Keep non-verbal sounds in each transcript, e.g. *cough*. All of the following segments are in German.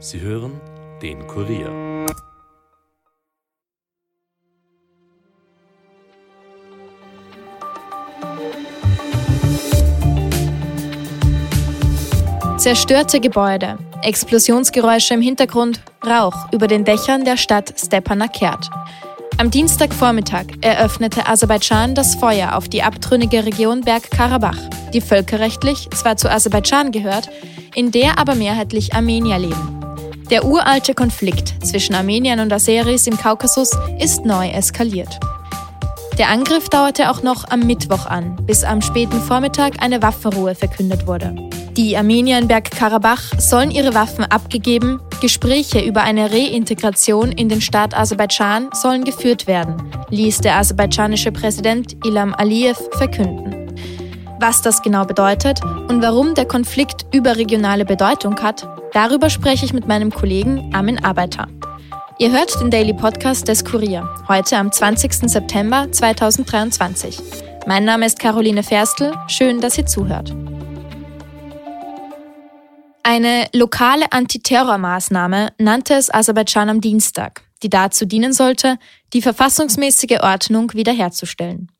Sie hören den Kurier. Zerstörte Gebäude, Explosionsgeräusche im Hintergrund, Rauch über den Dächern der Stadt Stepanakert. Am Dienstagvormittag eröffnete Aserbaidschan das Feuer auf die abtrünnige Region Bergkarabach, die völkerrechtlich zwar zu Aserbaidschan gehört, in der aber mehrheitlich Armenier leben. Der uralte Konflikt zwischen Armeniern und Aseris im Kaukasus ist neu eskaliert. Der Angriff dauerte auch noch am Mittwoch an, bis am späten Vormittag eine Waffenruhe verkündet wurde. Die Armenier in Bergkarabach sollen ihre Waffen abgegeben, Gespräche über eine Reintegration in den Staat Aserbaidschan sollen geführt werden, ließ der aserbaidschanische Präsident Ilham Aliyev verkünden. Was das genau bedeutet und warum der Konflikt überregionale Bedeutung hat, darüber spreche ich mit meinem Kollegen Armin Arbeiter. Ihr hört den Daily Podcast des Kurier, heute am 20. September 2023. Mein Name ist Caroline Ferstl, schön, dass ihr zuhört. Eine lokale Antiterrormaßnahme nannte es Aserbaidschan am Dienstag, die dazu dienen sollte, die verfassungsmäßige Ordnung wiederherzustellen.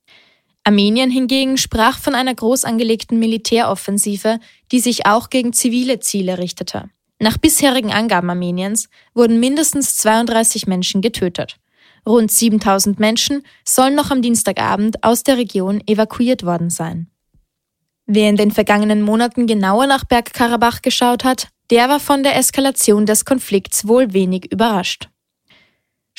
Armenien hingegen sprach von einer groß angelegten Militäroffensive, die sich auch gegen zivile Ziele richtete. Nach bisherigen Angaben Armeniens wurden mindestens 32 Menschen getötet. Rund 7000 Menschen sollen noch am Dienstagabend aus der Region evakuiert worden sein. Wer in den vergangenen Monaten genauer nach Bergkarabach geschaut hat, der war von der Eskalation des Konflikts wohl wenig überrascht.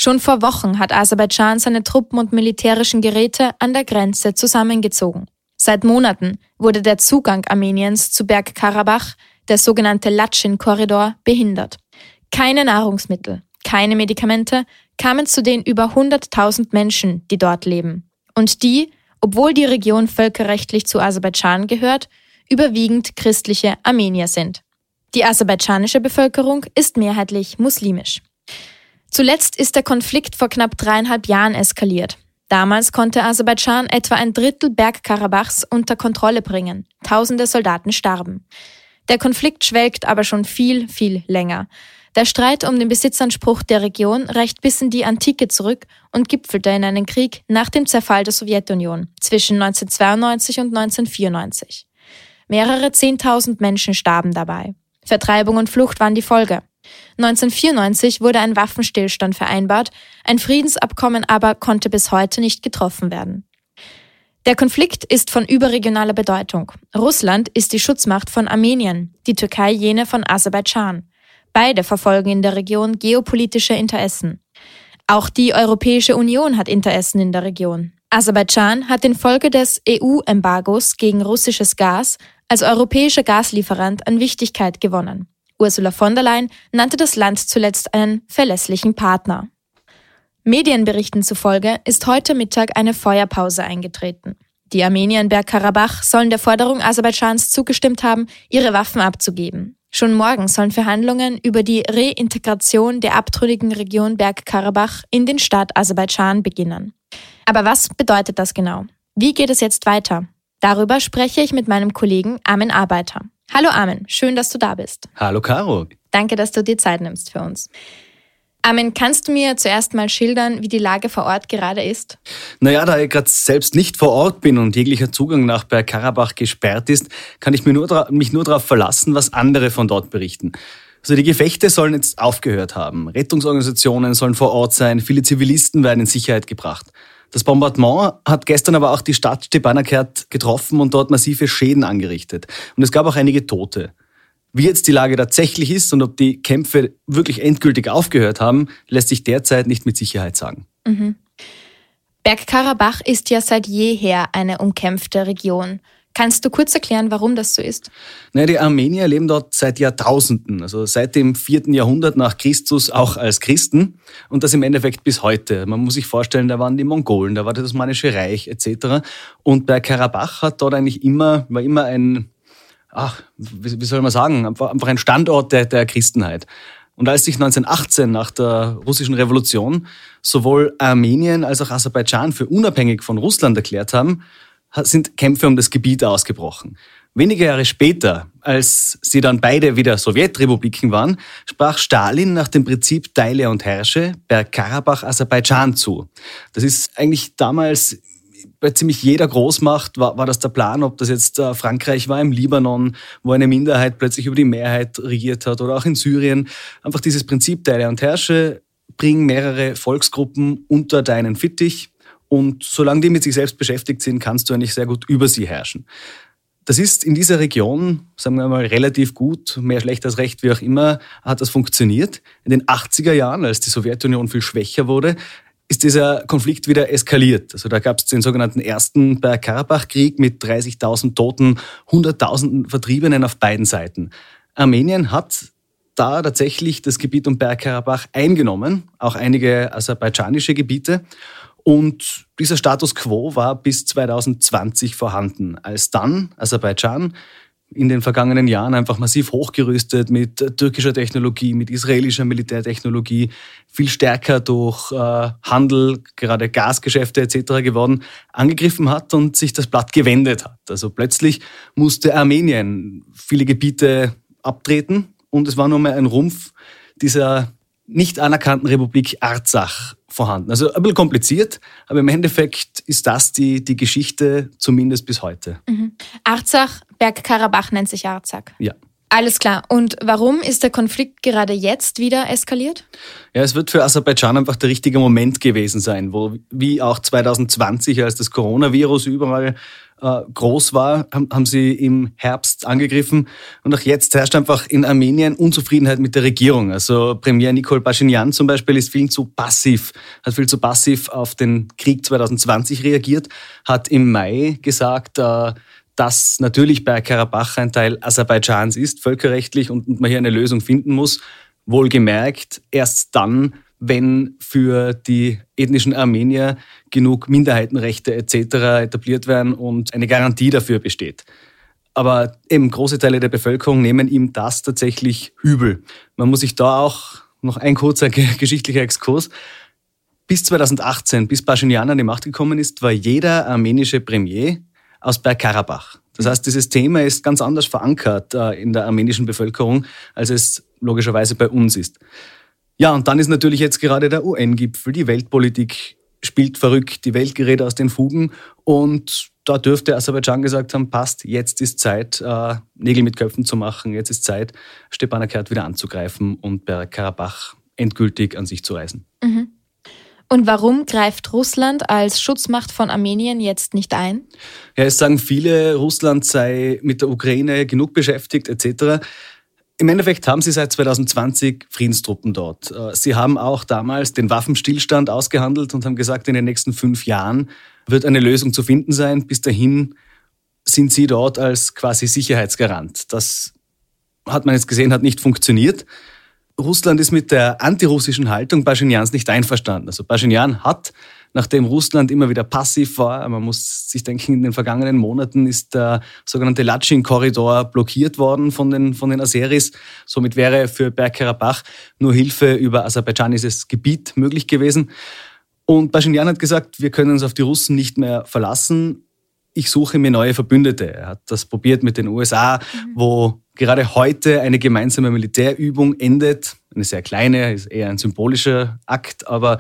Schon vor Wochen hat Aserbaidschan seine Truppen und militärischen Geräte an der Grenze zusammengezogen. Seit Monaten wurde der Zugang Armeniens zu Bergkarabach, der sogenannte Latschin-Korridor, behindert. Keine Nahrungsmittel, keine Medikamente kamen zu den über 100.000 Menschen, die dort leben. Und die obwohl die Region völkerrechtlich zu Aserbaidschan gehört, überwiegend christliche Armenier sind. Die aserbaidschanische Bevölkerung ist mehrheitlich muslimisch. Zuletzt ist der Konflikt vor knapp dreieinhalb Jahren eskaliert. Damals konnte Aserbaidschan etwa ein Drittel Bergkarabachs unter Kontrolle bringen. Tausende Soldaten starben. Der Konflikt schwelgt aber schon viel, viel länger. Der Streit um den Besitzanspruch der Region reicht bis in die Antike zurück und gipfelte in einen Krieg nach dem Zerfall der Sowjetunion zwischen 1992 und 1994. Mehrere Zehntausend Menschen starben dabei. Vertreibung und Flucht waren die Folge. 1994 wurde ein Waffenstillstand vereinbart, ein Friedensabkommen aber konnte bis heute nicht getroffen werden. Der Konflikt ist von überregionaler Bedeutung. Russland ist die Schutzmacht von Armenien, die Türkei jene von Aserbaidschan. Beide verfolgen in der Region geopolitische Interessen. Auch die Europäische Union hat Interessen in der Region. Aserbaidschan hat infolge des EU-Embargos gegen russisches Gas als europäischer Gaslieferant an Wichtigkeit gewonnen. Ursula von der Leyen nannte das Land zuletzt einen verlässlichen Partner. Medienberichten zufolge ist heute Mittag eine Feuerpause eingetreten. Die Armenier in Bergkarabach sollen der Forderung Aserbaidschans zugestimmt haben, ihre Waffen abzugeben. Schon morgen sollen Verhandlungen über die Reintegration der abtrünnigen Region Bergkarabach in den Staat Aserbaidschan beginnen. Aber was bedeutet das genau? Wie geht es jetzt weiter? Darüber spreche ich mit meinem Kollegen Armin Arbeiter. Hallo Armin, schön, dass du da bist. Hallo Caro. Danke, dass du dir Zeit nimmst für uns. Armin, kannst du mir zuerst mal schildern, wie die Lage vor Ort gerade ist? Naja, da ich gerade selbst nicht vor Ort bin und jeglicher Zugang nach Bergkarabach gesperrt ist, kann ich mich nur, mich nur darauf verlassen, was andere von dort berichten. Also die Gefechte sollen jetzt aufgehört haben. Rettungsorganisationen sollen vor Ort sein, viele Zivilisten werden in Sicherheit gebracht. Das Bombardement hat gestern aber auch die Stadt Stepanakert getroffen und dort massive Schäden angerichtet. Und es gab auch einige Tote. Wie jetzt die Lage tatsächlich ist und ob die Kämpfe wirklich endgültig aufgehört haben, lässt sich derzeit nicht mit Sicherheit sagen. Mhm. Bergkarabach ist ja seit jeher eine umkämpfte Region. Kannst du kurz erklären, warum das so ist? Naja, die Armenier leben dort seit Jahrtausenden, also seit dem vierten Jahrhundert nach Christus auch als Christen und das im Endeffekt bis heute. Man muss sich vorstellen, da waren die Mongolen, da war das Osmanische Reich etc. Und bei Karabach hat dort eigentlich immer, war immer ein ach, wie, soll man sagen, einfach ein Standort der, der Christenheit. Und als sich 1918 nach der russischen Revolution sowohl Armenien als auch Aserbaidschan für unabhängig von Russland erklärt haben, sind Kämpfe um das Gebiet ausgebrochen. Wenige Jahre später, als sie dann beide wieder Sowjetrepubliken waren, sprach Stalin nach dem Prinzip Teile und Herrsche Bergkarabach Aserbaidschan zu. Das ist eigentlich damals bei ziemlich jeder Großmacht war, war das der Plan, ob das jetzt äh, Frankreich war im Libanon, wo eine Minderheit plötzlich über die Mehrheit regiert hat, oder auch in Syrien. Einfach dieses Prinzip Teile und Herrsche, bring mehrere Volksgruppen unter deinen Fittich und solange die mit sich selbst beschäftigt sind, kannst du eigentlich sehr gut über sie herrschen. Das ist in dieser Region, sagen wir mal, relativ gut, mehr schlecht als recht, wie auch immer, hat das funktioniert. In den 80er Jahren, als die Sowjetunion viel schwächer wurde, ist dieser Konflikt wieder eskaliert. Also da gab es den sogenannten ersten Bergkarabach-Krieg mit 30.000 Toten, 100.000 Vertriebenen auf beiden Seiten. Armenien hat da tatsächlich das Gebiet um Bergkarabach eingenommen, auch einige aserbaidschanische Gebiete. Und dieser Status quo war bis 2020 vorhanden, als dann Aserbaidschan in den vergangenen Jahren einfach massiv hochgerüstet mit türkischer Technologie, mit israelischer Militärtechnologie, viel stärker durch äh, Handel, gerade Gasgeschäfte etc. geworden, angegriffen hat und sich das Blatt gewendet hat. Also plötzlich musste Armenien viele Gebiete abtreten und es war nur mehr ein Rumpf dieser nicht anerkannten Republik Arzach vorhanden. Also ein bisschen kompliziert, aber im Endeffekt ist das die, die Geschichte zumindest bis heute. Mhm. Arzach, Bergkarabach nennt sich Arzach. Ja. Alles klar. Und warum ist der Konflikt gerade jetzt wieder eskaliert? Ja, es wird für Aserbaidschan einfach der richtige Moment gewesen sein, wo wie auch 2020, als das Coronavirus überall äh, groß war, haben, haben sie im Herbst angegriffen. Und auch jetzt herrscht einfach in Armenien Unzufriedenheit mit der Regierung. Also Premier Nikol Pashinyan zum Beispiel ist viel zu passiv, hat viel zu passiv auf den Krieg 2020 reagiert, hat im Mai gesagt, äh, dass natürlich bei Karabach ein Teil Aserbaidschans ist, völkerrechtlich, und man hier eine Lösung finden muss. Wohlgemerkt, erst dann, wenn für die ethnischen Armenier genug Minderheitenrechte etc. etabliert werden und eine Garantie dafür besteht. Aber eben große Teile der Bevölkerung nehmen ihm das tatsächlich übel. Man muss sich da auch noch ein kurzer geschichtlicher Exkurs. Bis 2018, bis Pashinyan an die Macht gekommen ist, war jeder armenische Premier aus Bergkarabach. Das heißt, dieses Thema ist ganz anders verankert äh, in der armenischen Bevölkerung, als es logischerweise bei uns ist. Ja, und dann ist natürlich jetzt gerade der UN-Gipfel, die Weltpolitik spielt verrückt, die Welt gerät aus den Fugen und da dürfte Aserbaidschan gesagt haben, passt, jetzt ist Zeit, äh, Nägel mit Köpfen zu machen, jetzt ist Zeit, Stepanakert wieder anzugreifen und Karabach endgültig an sich zu reißen. Mhm. Und warum greift Russland als Schutzmacht von Armenien jetzt nicht ein? Ja, es sagen viele, Russland sei mit der Ukraine genug beschäftigt etc. Im Endeffekt haben sie seit 2020 Friedenstruppen dort. Äh, sie haben auch damals den Waffenstillstand ausgehandelt und haben gesagt, in den nächsten fünf Jahren wird eine Lösung zu finden sein. Bis dahin sind sie dort als quasi Sicherheitsgarant. Das hat man jetzt gesehen, hat nicht funktioniert. Russland ist mit der antirussischen Haltung Paschinyans nicht einverstanden. Also Pashinyan hat nachdem Russland immer wieder passiv war. Man muss sich denken, in den vergangenen Monaten ist der sogenannte Latschin-Korridor blockiert worden von den, von den Aseris. Somit wäre für Bergkarabach nur Hilfe über aserbaidschanisches Gebiet möglich gewesen. Und Pashinyan hat gesagt, wir können uns auf die Russen nicht mehr verlassen. Ich suche mir neue Verbündete. Er hat das probiert mit den USA, mhm. wo gerade heute eine gemeinsame Militärübung endet. Eine sehr kleine, ist eher ein symbolischer Akt, aber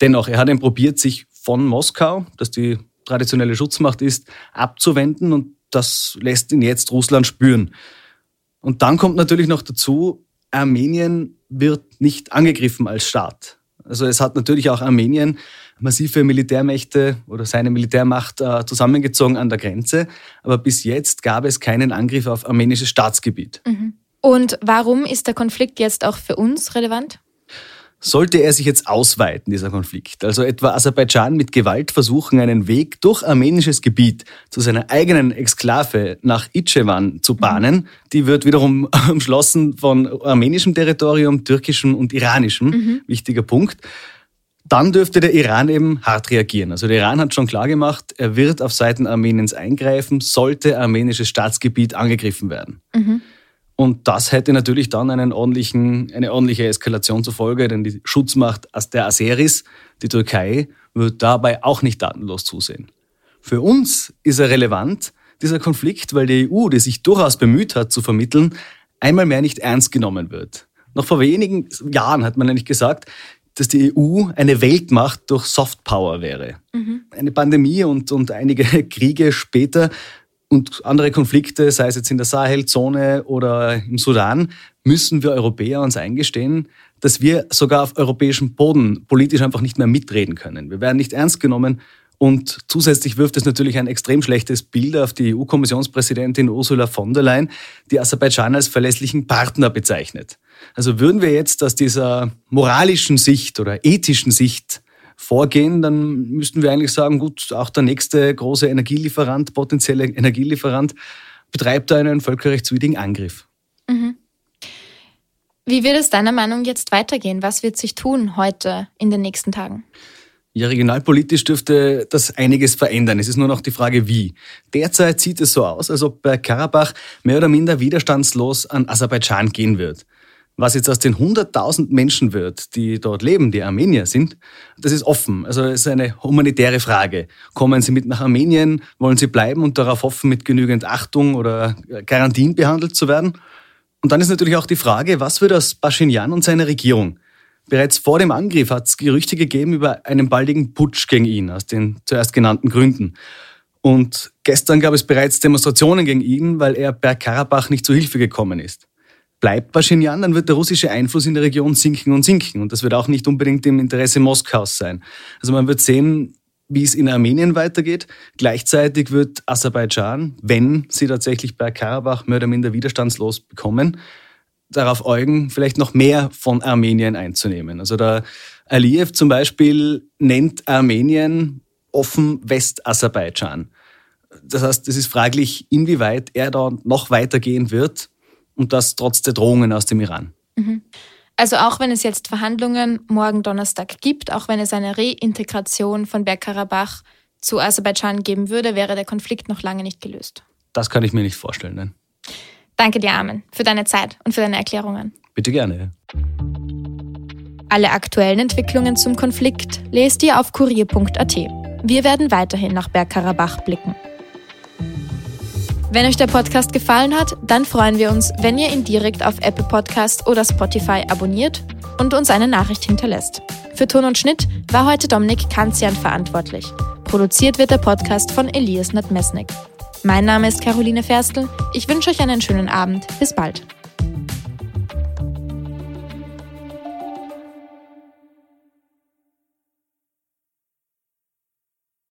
Dennoch, er hat ihn probiert, sich von Moskau, das die traditionelle Schutzmacht ist, abzuwenden und das lässt ihn jetzt Russland spüren. Und dann kommt natürlich noch dazu, Armenien wird nicht angegriffen als Staat. Also es hat natürlich auch Armenien massive Militärmächte oder seine Militärmacht äh, zusammengezogen an der Grenze, aber bis jetzt gab es keinen Angriff auf armenisches Staatsgebiet. Mhm. Und warum ist der Konflikt jetzt auch für uns relevant? Sollte er sich jetzt ausweiten, dieser Konflikt, also etwa Aserbaidschan mit Gewalt versuchen, einen Weg durch armenisches Gebiet zu seiner eigenen Exklave nach Itschewan zu bahnen, mhm. die wird wiederum *laughs* umschlossen von armenischem Territorium, türkischem und iranischem, mhm. wichtiger Punkt. Dann dürfte der Iran eben hart reagieren. Also der Iran hat schon klargemacht, er wird auf Seiten Armeniens eingreifen, sollte armenisches Staatsgebiet angegriffen werden. Mhm. Und das hätte natürlich dann einen ordentlichen, eine ordentliche Eskalation zur Folge, denn die Schutzmacht der Aseris, die Türkei, wird dabei auch nicht datenlos zusehen. Für uns ist er relevant, dieser Konflikt, weil die EU, die sich durchaus bemüht hat zu vermitteln, einmal mehr nicht ernst genommen wird. Noch vor wenigen Jahren hat man nämlich gesagt, dass die EU eine Weltmacht durch Softpower wäre. Mhm. Eine Pandemie und, und einige *laughs* Kriege später und andere Konflikte, sei es jetzt in der Sahelzone oder im Sudan, müssen wir Europäer uns eingestehen, dass wir sogar auf europäischem Boden politisch einfach nicht mehr mitreden können. Wir werden nicht ernst genommen und zusätzlich wirft es natürlich ein extrem schlechtes Bild auf die EU-Kommissionspräsidentin Ursula von der Leyen, die Aserbaidschan als verlässlichen Partner bezeichnet. Also würden wir jetzt aus dieser moralischen Sicht oder ethischen Sicht vorgehen, dann müssten wir eigentlich sagen, gut, auch der nächste große Energielieferant, potenzielle Energielieferant, betreibt da einen völkerrechtswidrigen Angriff. Mhm. Wie wird es deiner Meinung jetzt weitergehen? Was wird sich tun heute in den nächsten Tagen? Ja, regionalpolitisch dürfte das einiges verändern. Es ist nur noch die Frage, wie. Derzeit sieht es so aus, als ob bei Karabach mehr oder minder widerstandslos an Aserbaidschan gehen wird. Was jetzt aus den 100.000 Menschen wird, die dort leben, die Armenier sind, das ist offen. Also es ist eine humanitäre Frage. Kommen sie mit nach Armenien, wollen sie bleiben und darauf hoffen, mit genügend Achtung oder Garantien behandelt zu werden? Und dann ist natürlich auch die Frage, was wird aus Pashinyan und seiner Regierung? Bereits vor dem Angriff hat es Gerüchte gegeben über einen baldigen Putsch gegen ihn, aus den zuerst genannten Gründen. Und gestern gab es bereits Demonstrationen gegen ihn, weil er per Karabach nicht zu Hilfe gekommen ist. Bleibt Pashinyan, dann wird der russische Einfluss in der Region sinken und sinken. Und das wird auch nicht unbedingt im Interesse Moskaus sein. Also man wird sehen, wie es in Armenien weitergeht. Gleichzeitig wird Aserbaidschan, wenn sie tatsächlich bei Karabach mehr oder minder widerstandslos bekommen, darauf Eugen, vielleicht noch mehr von Armenien einzunehmen. Also der Aliyev zum Beispiel nennt Armenien offen Westaserbaidschan. Das heißt, es ist fraglich, inwieweit er da noch weitergehen wird und das trotz der Drohungen aus dem Iran. Mhm. Also auch wenn es jetzt Verhandlungen morgen Donnerstag gibt, auch wenn es eine Reintegration von Bergkarabach zu Aserbaidschan geben würde, wäre der Konflikt noch lange nicht gelöst. Das kann ich mir nicht vorstellen. Nein. Danke dir, Armin, für deine Zeit und für deine Erklärungen. Bitte gerne. Alle aktuellen Entwicklungen zum Konflikt lest ihr auf kurier.at. Wir werden weiterhin nach Bergkarabach blicken. Wenn euch der Podcast gefallen hat, dann freuen wir uns, wenn ihr ihn direkt auf Apple Podcast oder Spotify abonniert und uns eine Nachricht hinterlässt. Für Ton und Schnitt war heute Dominik Kanzian verantwortlich. Produziert wird der Podcast von Elias Nadmesnik. Mein Name ist Caroline Ferstl. Ich wünsche euch einen schönen Abend. Bis bald.